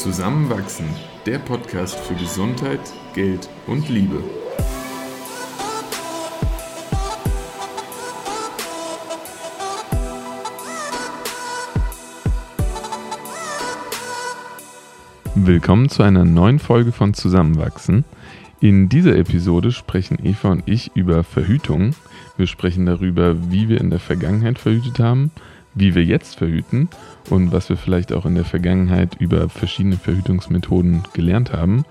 Zusammenwachsen, der Podcast für Gesundheit, Geld und Liebe. Willkommen zu einer neuen Folge von Zusammenwachsen. In dieser Episode sprechen Eva und ich über Verhütung. Wir sprechen darüber, wie wir in der Vergangenheit verhütet haben, wie wir jetzt verhüten und was wir vielleicht auch in der Vergangenheit über verschiedene Verhütungsmethoden gelernt haben,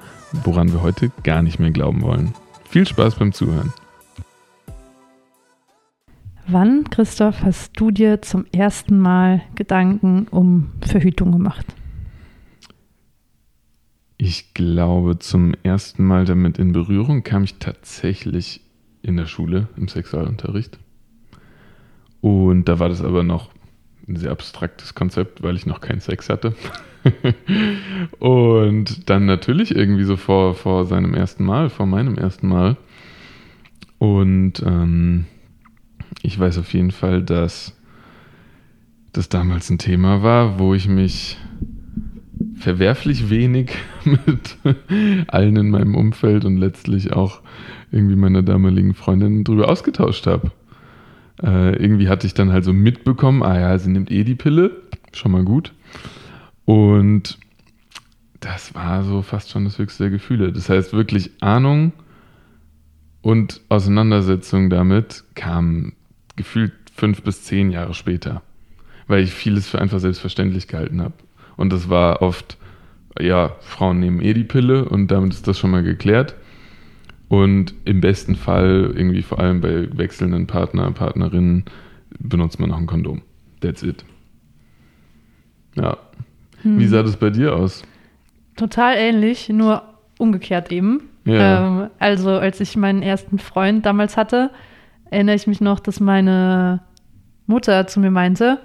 woran wir heute gar nicht mehr glauben wollen. Viel Spaß beim Zuhören. Wann, Christoph, hast du dir zum ersten Mal Gedanken um Verhütung gemacht? Ich glaube, zum ersten Mal damit in Berührung kam ich tatsächlich in der Schule im Sexualunterricht. Und da war das aber noch ein sehr abstraktes Konzept, weil ich noch keinen Sex hatte. und dann natürlich irgendwie so vor, vor seinem ersten Mal, vor meinem ersten Mal. Und ähm, ich weiß auf jeden Fall, dass das damals ein Thema war, wo ich mich verwerflich wenig mit allen in meinem Umfeld und letztlich auch irgendwie meiner damaligen Freundin drüber ausgetauscht habe. Äh, irgendwie hatte ich dann halt so mitbekommen, ah ja, sie nimmt eh die Pille, schon mal gut. Und das war so fast schon das höchste der Gefühle. Das heißt, wirklich Ahnung und Auseinandersetzung damit kam gefühlt fünf bis zehn Jahre später, weil ich vieles für einfach selbstverständlich gehalten habe. Und das war oft, ja, Frauen nehmen eh die Pille und damit ist das schon mal geklärt. Und im besten Fall, irgendwie vor allem bei wechselnden Partner, Partnerinnen, benutzt man noch ein Kondom. That's it. Ja. Hm. Wie sah das bei dir aus? Total ähnlich, nur umgekehrt eben. Ja. Ähm, also als ich meinen ersten Freund damals hatte, erinnere ich mich noch, dass meine Mutter zu mir meinte,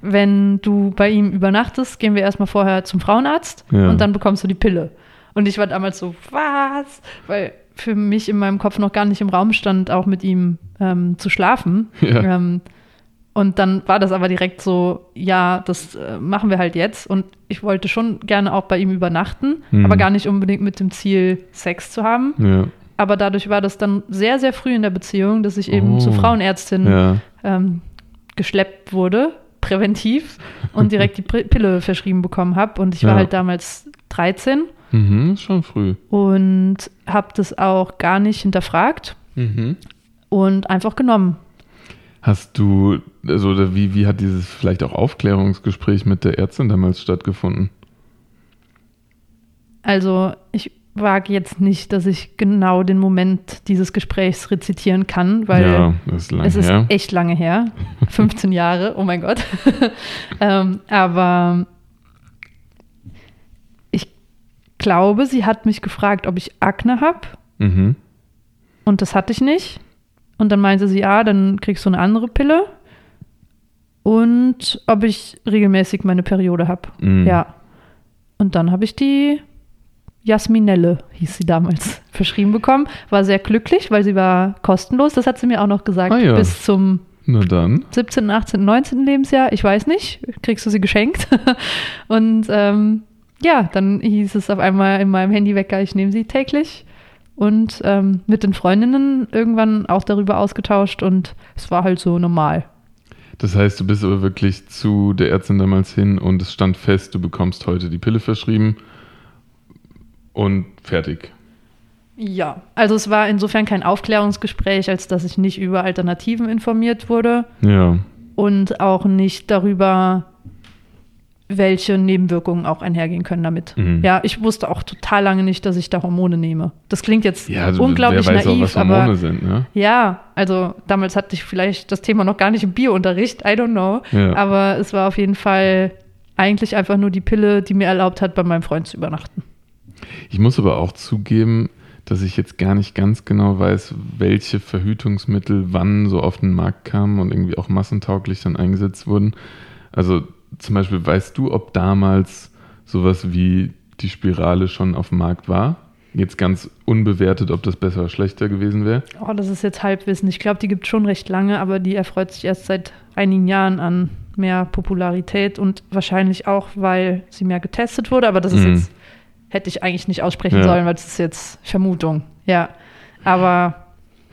wenn du bei ihm übernachtest, gehen wir erstmal vorher zum Frauenarzt ja. und dann bekommst du die Pille. Und ich war damals so, was? Weil für mich in meinem Kopf noch gar nicht im Raum stand, auch mit ihm ähm, zu schlafen. Ja. Ähm, und dann war das aber direkt so, ja, das äh, machen wir halt jetzt. Und ich wollte schon gerne auch bei ihm übernachten, mhm. aber gar nicht unbedingt mit dem Ziel, Sex zu haben. Ja. Aber dadurch war das dann sehr, sehr früh in der Beziehung, dass ich eben oh. zur Frauenärztin ja. ähm, geschleppt wurde, präventiv, und direkt die Pille verschrieben bekommen habe. Und ich war halt damals 13 Mhm, schon früh. Und habe das auch gar nicht hinterfragt mhm. und einfach genommen. Hast du, also wie, wie hat dieses vielleicht auch Aufklärungsgespräch mit der Ärztin damals stattgefunden? Also ich wage jetzt nicht, dass ich genau den Moment dieses Gesprächs rezitieren kann, weil ja, ist es ist her. echt lange her. 15 Jahre, oh mein Gott. ähm, aber glaube, sie hat mich gefragt, ob ich Akne habe. Mhm. Und das hatte ich nicht. Und dann meinte sie, ja, dann kriegst du eine andere Pille. Und ob ich regelmäßig meine Periode habe. Mhm. Ja. Und dann habe ich die Jasminelle, hieß sie damals, verschrieben bekommen. War sehr glücklich, weil sie war kostenlos. Das hat sie mir auch noch gesagt. Ah, ja. Bis zum Na dann. 17., 18., 19. Lebensjahr. Ich weiß nicht. Kriegst du sie geschenkt. und ähm, ja, dann hieß es auf einmal in meinem Handywecker, ich nehme sie täglich und ähm, mit den Freundinnen irgendwann auch darüber ausgetauscht und es war halt so normal. Das heißt, du bist aber wirklich zu der Ärztin damals hin und es stand fest, du bekommst heute die Pille verschrieben und fertig. Ja, also es war insofern kein Aufklärungsgespräch, als dass ich nicht über Alternativen informiert wurde. Ja. Und auch nicht darüber, welche Nebenwirkungen auch einhergehen können damit. Mhm. Ja, ich wusste auch total lange nicht, dass ich da Hormone nehme. Das klingt jetzt ja, also unglaublich naiv, auch, was Hormone aber sind, ne? ja, also damals hatte ich vielleicht das Thema noch gar nicht im Biounterricht, I don't know, ja. aber es war auf jeden Fall eigentlich einfach nur die Pille, die mir erlaubt hat, bei meinem Freund zu übernachten. Ich muss aber auch zugeben, dass ich jetzt gar nicht ganz genau weiß, welche Verhütungsmittel wann so auf den Markt kamen und irgendwie auch massentauglich dann eingesetzt wurden. Also zum Beispiel, weißt du, ob damals sowas wie die Spirale schon auf dem Markt war? Jetzt ganz unbewertet, ob das besser oder schlechter gewesen wäre. Oh, das ist jetzt Halbwissen. Ich glaube, die gibt es schon recht lange, aber die erfreut sich erst seit einigen Jahren an mehr Popularität und wahrscheinlich auch, weil sie mehr getestet wurde. Aber das ist mhm. jetzt, hätte ich eigentlich nicht aussprechen ja. sollen, weil es ist jetzt Vermutung. Ja, aber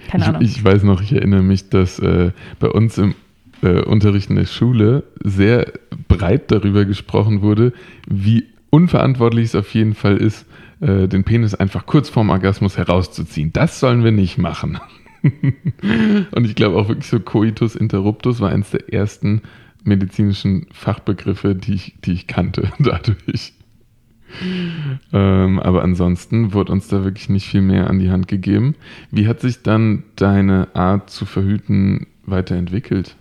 keine ich, Ahnung. Ich weiß noch, ich erinnere mich, dass äh, bei uns im äh, Unterricht in der Schule sehr breit darüber gesprochen wurde, wie unverantwortlich es auf jeden Fall ist, äh, den Penis einfach kurz vorm Orgasmus herauszuziehen. Das sollen wir nicht machen. Und ich glaube auch wirklich so Coitus interruptus war eines der ersten medizinischen Fachbegriffe, die ich, die ich kannte dadurch. Ähm, aber ansonsten wurde uns da wirklich nicht viel mehr an die Hand gegeben. Wie hat sich dann deine Art zu verhüten weiterentwickelt?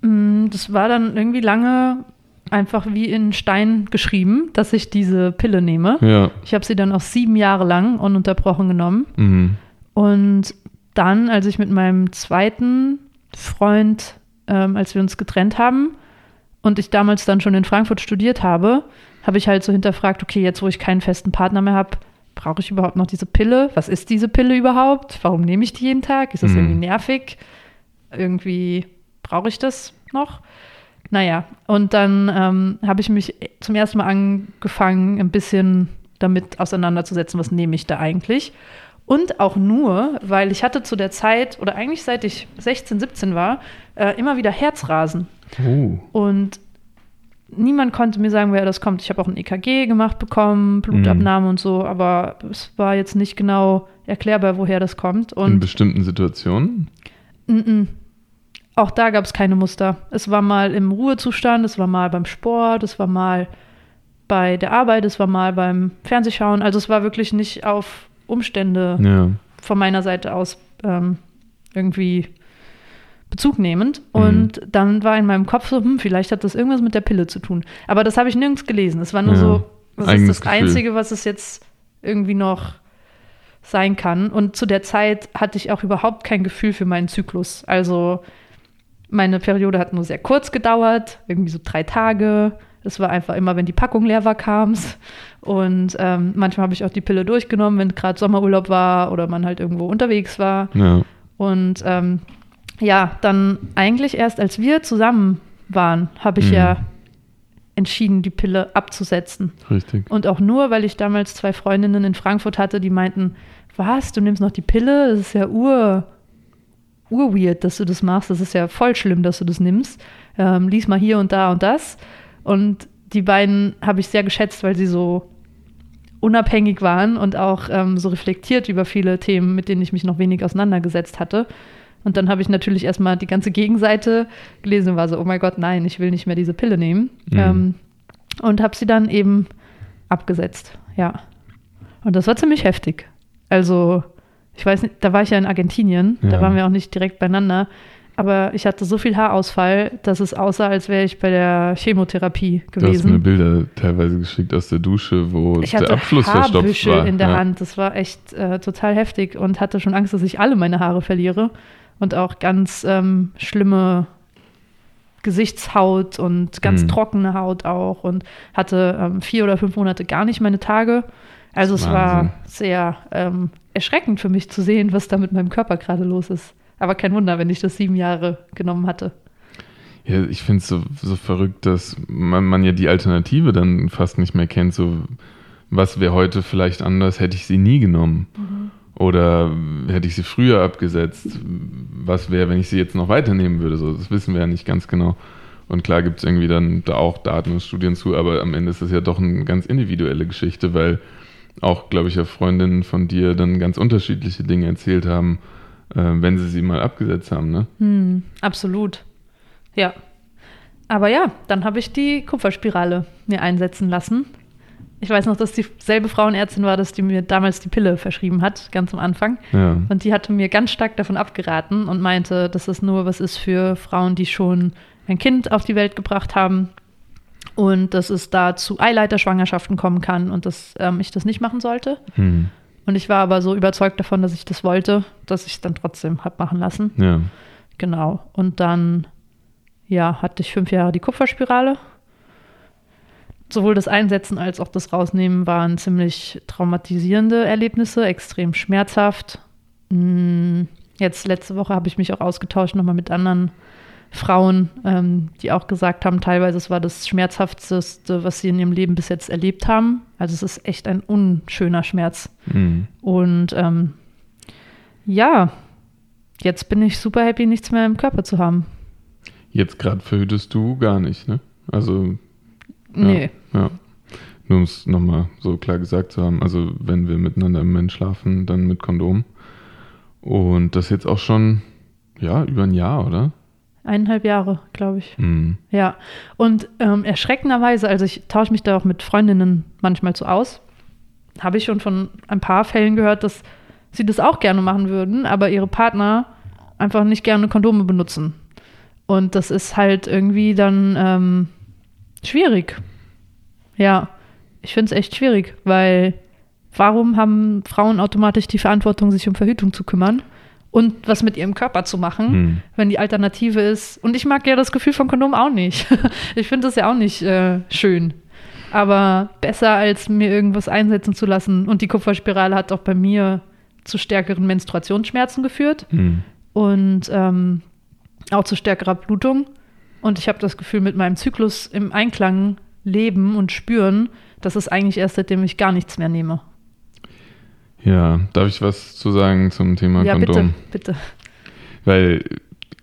Mm, das war dann irgendwie lange einfach wie in Stein geschrieben, dass ich diese Pille nehme. Ja. Ich habe sie dann auch sieben Jahre lang ununterbrochen genommen. Mhm. Und dann, als ich mit meinem zweiten Freund, ähm, als wir uns getrennt haben und ich damals dann schon in Frankfurt studiert habe, habe ich halt so hinterfragt, okay, jetzt wo ich keinen festen Partner mehr habe, brauche ich überhaupt noch diese Pille? Was ist diese Pille überhaupt? Warum nehme ich die jeden Tag? Ist das mhm. irgendwie nervig? Irgendwie brauche ich das noch? Naja, und dann ähm, habe ich mich zum ersten Mal angefangen, ein bisschen damit auseinanderzusetzen, was nehme ich da eigentlich. Und auch nur, weil ich hatte zu der Zeit, oder eigentlich seit ich 16, 17 war, äh, immer wieder Herzrasen. Oh. Und niemand konnte mir sagen, woher das kommt. Ich habe auch ein EKG gemacht bekommen, Blutabnahme mhm. und so, aber es war jetzt nicht genau erklärbar, woher das kommt. Und In bestimmten Situationen? N -n. Auch da gab es keine Muster. Es war mal im Ruhezustand, es war mal beim Sport, es war mal bei der Arbeit, es war mal beim Fernsehschauen. Also es war wirklich nicht auf Umstände ja. von meiner Seite aus ähm, irgendwie Bezug nehmend. Mhm. Und dann war in meinem Kopf so, hm, vielleicht hat das irgendwas mit der Pille zu tun. Aber das habe ich nirgends gelesen. Es war nur ja. so, das Eigenes ist das Gefühl. Einzige, was es jetzt irgendwie noch sein kann. Und zu der Zeit hatte ich auch überhaupt kein Gefühl für meinen Zyklus. Also meine Periode hat nur sehr kurz gedauert, irgendwie so drei Tage. Es war einfach immer, wenn die Packung leer war, kam es. Und ähm, manchmal habe ich auch die Pille durchgenommen, wenn gerade Sommerurlaub war oder man halt irgendwo unterwegs war. Ja. Und ähm, ja, dann eigentlich erst als wir zusammen waren, habe ich mhm. ja entschieden, die Pille abzusetzen. Richtig. Und auch nur, weil ich damals zwei Freundinnen in Frankfurt hatte, die meinten, was, du nimmst noch die Pille? Das ist ja ur urweird, dass du das machst. Das ist ja voll schlimm, dass du das nimmst. Ähm, lies mal hier und da und das. Und die beiden habe ich sehr geschätzt, weil sie so unabhängig waren und auch ähm, so reflektiert über viele Themen, mit denen ich mich noch wenig auseinandergesetzt hatte. Und dann habe ich natürlich erstmal die ganze Gegenseite gelesen und war so, oh mein Gott, nein, ich will nicht mehr diese Pille nehmen. Mhm. Ähm, und habe sie dann eben abgesetzt, ja. Und das war ziemlich heftig. Also ich weiß nicht, da war ich ja in Argentinien, ja. da waren wir auch nicht direkt beieinander. Aber ich hatte so viel Haarausfall, dass es aussah, als wäre ich bei der Chemotherapie gewesen. Du hast mir Bilder teilweise geschickt aus der Dusche, wo ich der Abfluss verstopft war. in der ja. Hand. Das war echt äh, total heftig und hatte schon Angst, dass ich alle meine Haare verliere und auch ganz ähm, schlimme Gesichtshaut und ganz mhm. trockene Haut auch und hatte ähm, vier oder fünf Monate gar nicht meine Tage. Also es Wahnsinn. war sehr ähm, erschreckend für mich zu sehen, was da mit meinem Körper gerade los ist. Aber kein Wunder, wenn ich das sieben Jahre genommen hatte. Ja, ich finde es so, so verrückt, dass man, man ja die Alternative dann fast nicht mehr kennt. So, was wäre heute vielleicht anders, hätte ich sie nie genommen. Mhm. Oder hätte ich sie früher abgesetzt? Was wäre, wenn ich sie jetzt noch weiternehmen würde? So, das wissen wir ja nicht ganz genau. Und klar gibt es irgendwie dann da auch Daten und Studien zu, aber am Ende ist das ja doch eine ganz individuelle Geschichte, weil auch, glaube ich, ja Freundinnen von dir dann ganz unterschiedliche Dinge erzählt haben, äh, wenn sie sie mal abgesetzt haben, ne? Hm, absolut. Ja. Aber ja, dann habe ich die Kupferspirale mir einsetzen lassen. Ich weiß noch, dass dieselbe Frauenärztin war, dass die mir damals die Pille verschrieben hat, ganz am Anfang. Ja. Und die hatte mir ganz stark davon abgeraten und meinte, dass das nur was ist für Frauen, die schon ein Kind auf die Welt gebracht haben und dass es da zu Eileiterschwangerschaften kommen kann und dass ähm, ich das nicht machen sollte. Hm. Und ich war aber so überzeugt davon, dass ich das wollte, dass ich es dann trotzdem habe machen lassen. Ja. Genau. Und dann, ja, hatte ich fünf Jahre die Kupferspirale. sowohl das Einsetzen als auch das Rausnehmen waren ziemlich traumatisierende Erlebnisse, extrem schmerzhaft. Mm, jetzt letzte Woche habe ich mich auch ausgetauscht nochmal mit anderen Frauen, ähm, die auch gesagt haben, teilweise es war das Schmerzhafteste, was sie in ihrem Leben bis jetzt erlebt haben. Also es ist echt ein unschöner Schmerz. Mhm. Und ähm, ja, jetzt bin ich super happy, nichts mehr im Körper zu haben. Jetzt gerade verhütest du gar nicht, ne? Also. Nee. Ja. Nur um es nochmal so klar gesagt zu haben, also wenn wir miteinander im Bett schlafen, dann mit Kondom. Und das jetzt auch schon, ja, über ein Jahr, oder? Eineinhalb Jahre, glaube ich. Mhm. Ja. Und ähm, erschreckenderweise, also ich tausche mich da auch mit Freundinnen manchmal so aus, habe ich schon von ein paar Fällen gehört, dass sie das auch gerne machen würden, aber ihre Partner einfach nicht gerne Kondome benutzen. Und das ist halt irgendwie dann ähm, schwierig. Ja, ich finde es echt schwierig, weil warum haben Frauen automatisch die Verantwortung, sich um Verhütung zu kümmern und was mit ihrem Körper zu machen, hm. wenn die Alternative ist? Und ich mag ja das Gefühl von Kondom auch nicht. ich finde das ja auch nicht äh, schön. Aber besser als mir irgendwas einsetzen zu lassen. Und die Kupferspirale hat auch bei mir zu stärkeren Menstruationsschmerzen geführt. Hm. Und ähm, auch zu stärkerer Blutung. Und ich habe das Gefühl, mit meinem Zyklus im Einklang leben und spüren, das ist eigentlich erst seitdem ich gar nichts mehr nehme. Ja, darf ich was zu sagen zum Thema ja, Kondom? bitte, bitte. Weil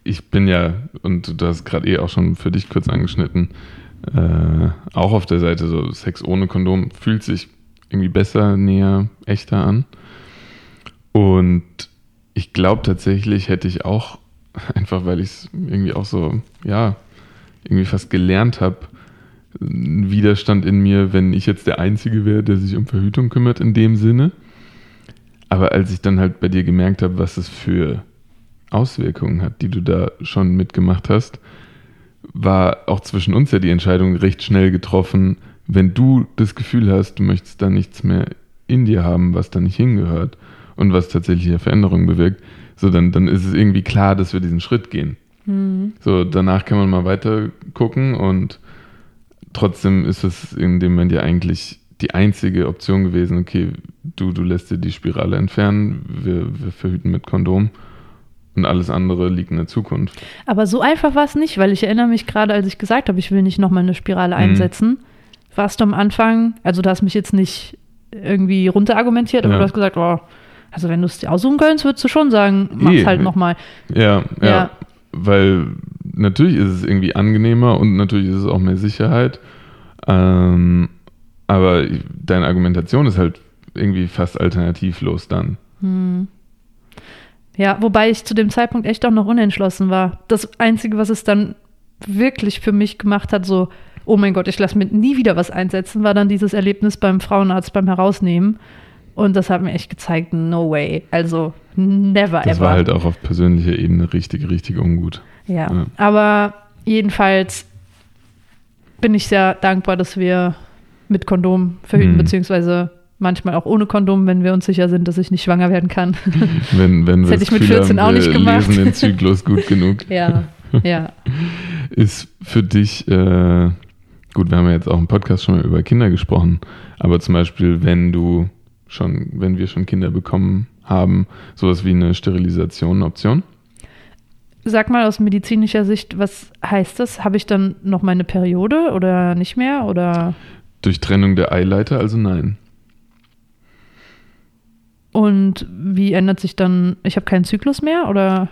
ich bin ja, und du hast gerade eh auch schon für dich kurz angeschnitten, äh, auch auf der Seite so Sex ohne Kondom fühlt sich irgendwie besser, näher, echter an. Und ich glaube tatsächlich hätte ich auch Einfach weil ich es irgendwie auch so, ja, irgendwie fast gelernt habe. Ein Widerstand in mir, wenn ich jetzt der Einzige wäre, der sich um Verhütung kümmert, in dem Sinne. Aber als ich dann halt bei dir gemerkt habe, was es für Auswirkungen hat, die du da schon mitgemacht hast, war auch zwischen uns ja die Entscheidung recht schnell getroffen, wenn du das Gefühl hast, du möchtest da nichts mehr in dir haben, was da nicht hingehört und was tatsächlich eine Veränderung bewirkt, so, dann, dann ist es irgendwie klar, dass wir diesen Schritt gehen. Mhm. So, danach kann man mal weiter gucken und trotzdem ist es in dem Moment ja eigentlich die einzige Option gewesen, okay, du, du lässt dir die Spirale entfernen, wir, wir verhüten mit Kondom und alles andere liegt in der Zukunft. Aber so einfach war es nicht, weil ich erinnere mich gerade, als ich gesagt habe, ich will nicht nochmal eine Spirale mhm. einsetzen, warst du am Anfang, also du hast mich jetzt nicht irgendwie runterargumentiert, aber ja. du hast gesagt, oh, also wenn du es dir aussuchen könntest, würdest du schon sagen, mach's e, halt nochmal. Ja, ja, ja. Weil natürlich ist es irgendwie angenehmer und natürlich ist es auch mehr Sicherheit. Ähm, aber deine Argumentation ist halt irgendwie fast alternativlos dann. Hm. Ja, wobei ich zu dem Zeitpunkt echt auch noch unentschlossen war. Das Einzige, was es dann wirklich für mich gemacht hat, so, oh mein Gott, ich lasse mir nie wieder was einsetzen, war dann dieses Erlebnis beim Frauenarzt beim Herausnehmen und das hat mir echt gezeigt, no way. Also never das ever. Das war halt auch auf persönlicher Ebene richtig, richtig ungut. Ja. ja. Aber jedenfalls bin ich sehr dankbar, dass wir mit Kondom verhüten, hm. beziehungsweise manchmal auch ohne Kondom, wenn wir uns sicher sind, dass ich nicht schwanger werden kann. Wenn, wenn das hätte ich mit 14 haben, auch nicht gemacht. lesen den Zyklus gut genug. ja, ja. Ist für dich, äh, gut, wir haben ja jetzt auch im Podcast schon mal über Kinder gesprochen, aber zum Beispiel, wenn du schon, wenn wir schon Kinder bekommen haben, sowas wie eine Sterilisation eine Option? Sag mal aus medizinischer Sicht, was heißt das? Habe ich dann noch meine Periode oder nicht mehr? Oder? Durch Trennung der Eileiter, also nein. Und wie ändert sich dann, ich habe keinen Zyklus mehr oder?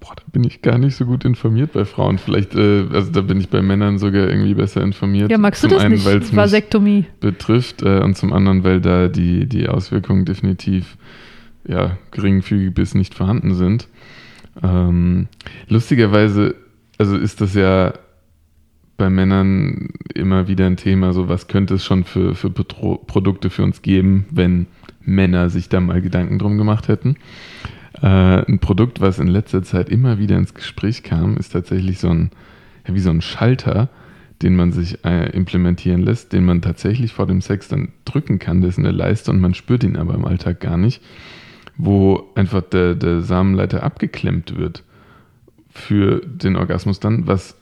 Boah, da bin ich gar nicht so gut informiert bei Frauen. Vielleicht, äh, also da bin ich bei Männern sogar irgendwie besser informiert. Ja, magst du zum das einen, nicht? Vasektomie. betrifft äh, und zum anderen, weil da die, die Auswirkungen definitiv ja, geringfügig bis nicht vorhanden sind. Ähm, lustigerweise, also ist das ja bei Männern immer wieder ein Thema, so was könnte es schon für, für Produkte für uns geben, wenn Männer sich da mal Gedanken drum gemacht hätten. Äh, ein Produkt, was in letzter Zeit immer wieder ins Gespräch kam, ist tatsächlich so ein, ja, wie so ein Schalter, den man sich äh, implementieren lässt, den man tatsächlich vor dem Sex dann drücken kann. Der ist in der Leiste und man spürt ihn aber im Alltag gar nicht, wo einfach der, der Samenleiter abgeklemmt wird für den Orgasmus dann, was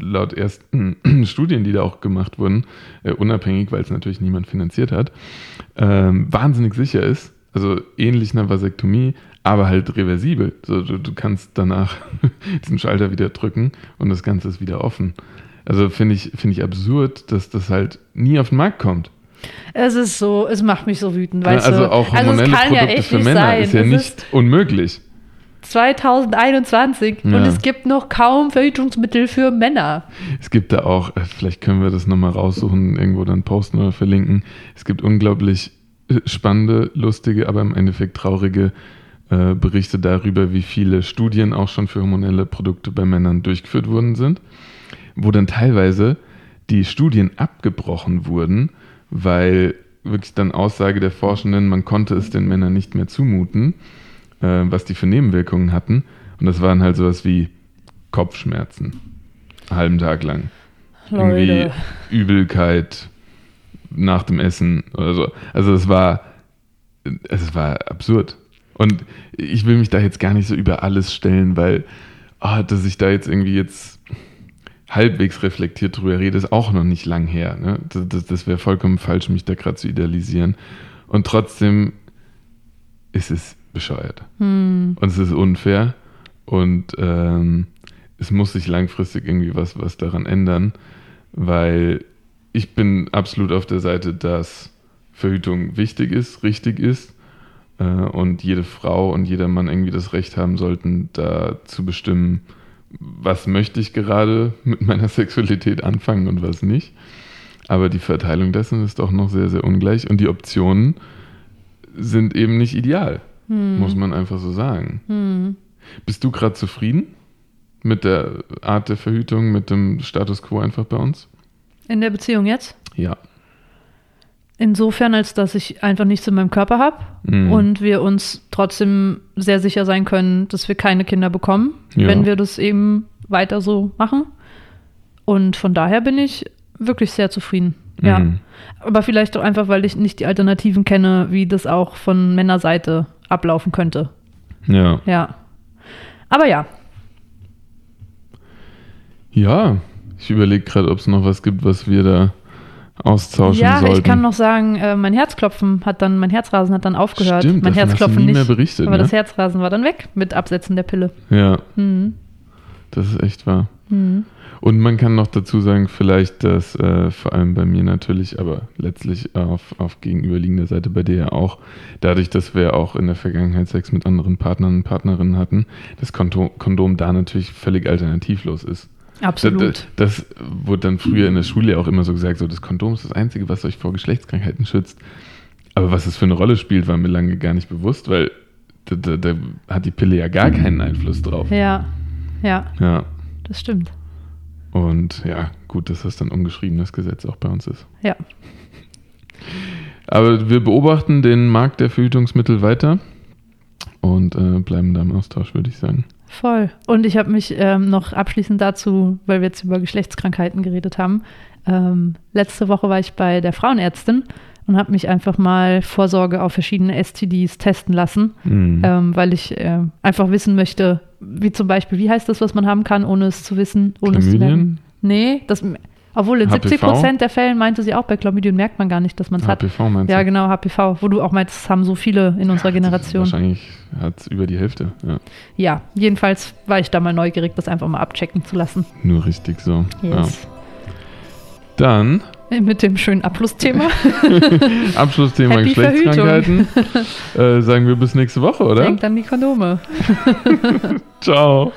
laut ersten Studien, die da auch gemacht wurden, äh, unabhängig, weil es natürlich niemand finanziert hat, ähm, wahnsinnig sicher ist. Also ähnlich einer Vasektomie, aber halt reversibel. So, du, du kannst danach diesen Schalter wieder drücken und das Ganze ist wieder offen. Also finde ich, find ich absurd, dass das halt nie auf den Markt kommt. Es ist so, es macht mich so wütend, weißt also du. auch hormonelle also Produkte ja für Männer sein. ist ja es nicht ist unmöglich. 2021 Ja. und es gibt noch kaum Verhütungsmittel für Männer. Es gibt da auch, äh, vielleicht können wir das nochmal raussuchen, irgendwo dann posten oder verlinken. Es gibt unglaublich äh, spannende, lustige, aber im Endeffekt traurige äh, Berichte darüber, wie viele Studien auch schon für hormonelle Produkte bei Männern durchgeführt worden sind, wo dann teilweise die Studien abgebrochen wurden, weil wirklich dann Aussage der Forschenden, man konnte es den Männern nicht mehr zumuten, äh, was die für Nebenwirkungen hatten. Und das waren halt sowas wie Kopfschmerzen, einen halben Tag lang. Irgendwie Leute. Übelkeit nach dem Essen oder so. Also es war, es war absurd. Und ich will mich da jetzt gar nicht so über alles stellen, weil, ah, dass ich da jetzt irgendwie jetzt halbwegs reflektiert drüber rede, ist auch noch nicht lang her. Ne? Das, das, das wäre vollkommen falsch, mich da gerade zu idealisieren. Und trotzdem ist es bescheuert. Hm. Und es ist unfair. Und ähm, es muss sich langfristig irgendwie was, was daran ändern, weil ich bin absolut auf der Seite, dass Verhütung wichtig ist, richtig ist äh, und jede Frau und jeder Mann irgendwie das Recht haben sollten, da zu bestimmen, was möchte ich gerade mit meiner Sexualität anfangen und was nicht. Aber die Verteilung dessen ist auch noch sehr, sehr ungleich und die Optionen sind eben nicht ideal, muss man einfach so sagen. Hm. Bist du gerade zufrieden mit der Art der Verhütung, mit dem Status quo einfach bei uns? In der Beziehung jetzt? Ja. Insofern, als dass ich einfach nichts in meinem Körper habe Mhm. und wir uns trotzdem sehr sicher sein können, dass wir keine Kinder bekommen, Ja. wenn wir das eben weiter so machen. Und von daher bin ich wirklich sehr zufrieden. Ja. Mhm. Aber vielleicht auch einfach, weil ich nicht die Alternativen kenne, wie das auch von Männerseite ablaufen könnte. Ja. Ja. Aber ja, Ja, ich überlege gerade, ob es noch was gibt, was wir da austauschen ja, sollten. ich kann noch sagen, äh, mein Herzklopfen hat dann, mein Herzrasen hat dann aufgehört. Stimmt, mein davon hast du Herzklopfen nie nicht. mehr berichtet, aber ne? das Herzrasen war dann weg mit Absetzen der Pille. Ja, Mhm. Das ist echt wahr. Mhm. Und man kann noch dazu sagen, vielleicht, dass äh, vor allem bei mir natürlich, aber letztlich auf, auf gegenüberliegender Seite bei dir ja auch, dadurch, dass wir auch in der Vergangenheit Sex mit anderen Partnern und Partnerinnen hatten, das Konto, Kondom da natürlich völlig alternativlos ist. Absolut. Das, das wurde dann früher in der Schule auch immer so gesagt, so das Kondom ist das Einzige, was euch vor Geschlechtskrankheiten schützt. Aber was es für eine Rolle spielt, war mir lange gar nicht bewusst, weil da, da, da hat die Pille ja gar keinen Einfluss drauf. Ja, ja, Ja. das stimmt. Und ja, gut, dass das dann ungeschriebenes Gesetz auch bei uns ist. Ja. Aber wir beobachten den Markt der Verhütungsmittel weiter und äh, bleiben da im Austausch, würde ich sagen. Voll. Und ich habe mich ähm, noch abschließend dazu, weil wir jetzt über Geschlechtskrankheiten geredet haben, ähm, letzte Woche war ich bei der Frauenärztin und habe mich einfach mal Vorsorge auf verschiedene STDs testen lassen, Mhm. ähm, weil ich äh, einfach wissen möchte, wie zum Beispiel, wie heißt das, was man haben kann, ohne es zu wissen, ohne es zu? Chlamydien? Nee, das, obwohl in HPV? 70 Prozent der Fällen meinte sie auch, bei Chlamydien merkt man gar nicht, dass man es hat. HPV meinst Ja, du? genau, HPV, wo du auch meinst, das haben so viele in unserer Generation. Wahrscheinlich hat es über die Hälfte. Ja. Ja, jedenfalls war ich da mal neugierig, das einfach mal abchecken zu lassen. Nur richtig so. Ja. Yes. Dann Mit dem schönen Abschlussthema. Abschlussthema Happy Geschlechtskrankheiten. äh, sagen wir bis nächste Woche, oder? Denkt an die Kondome. Ciao.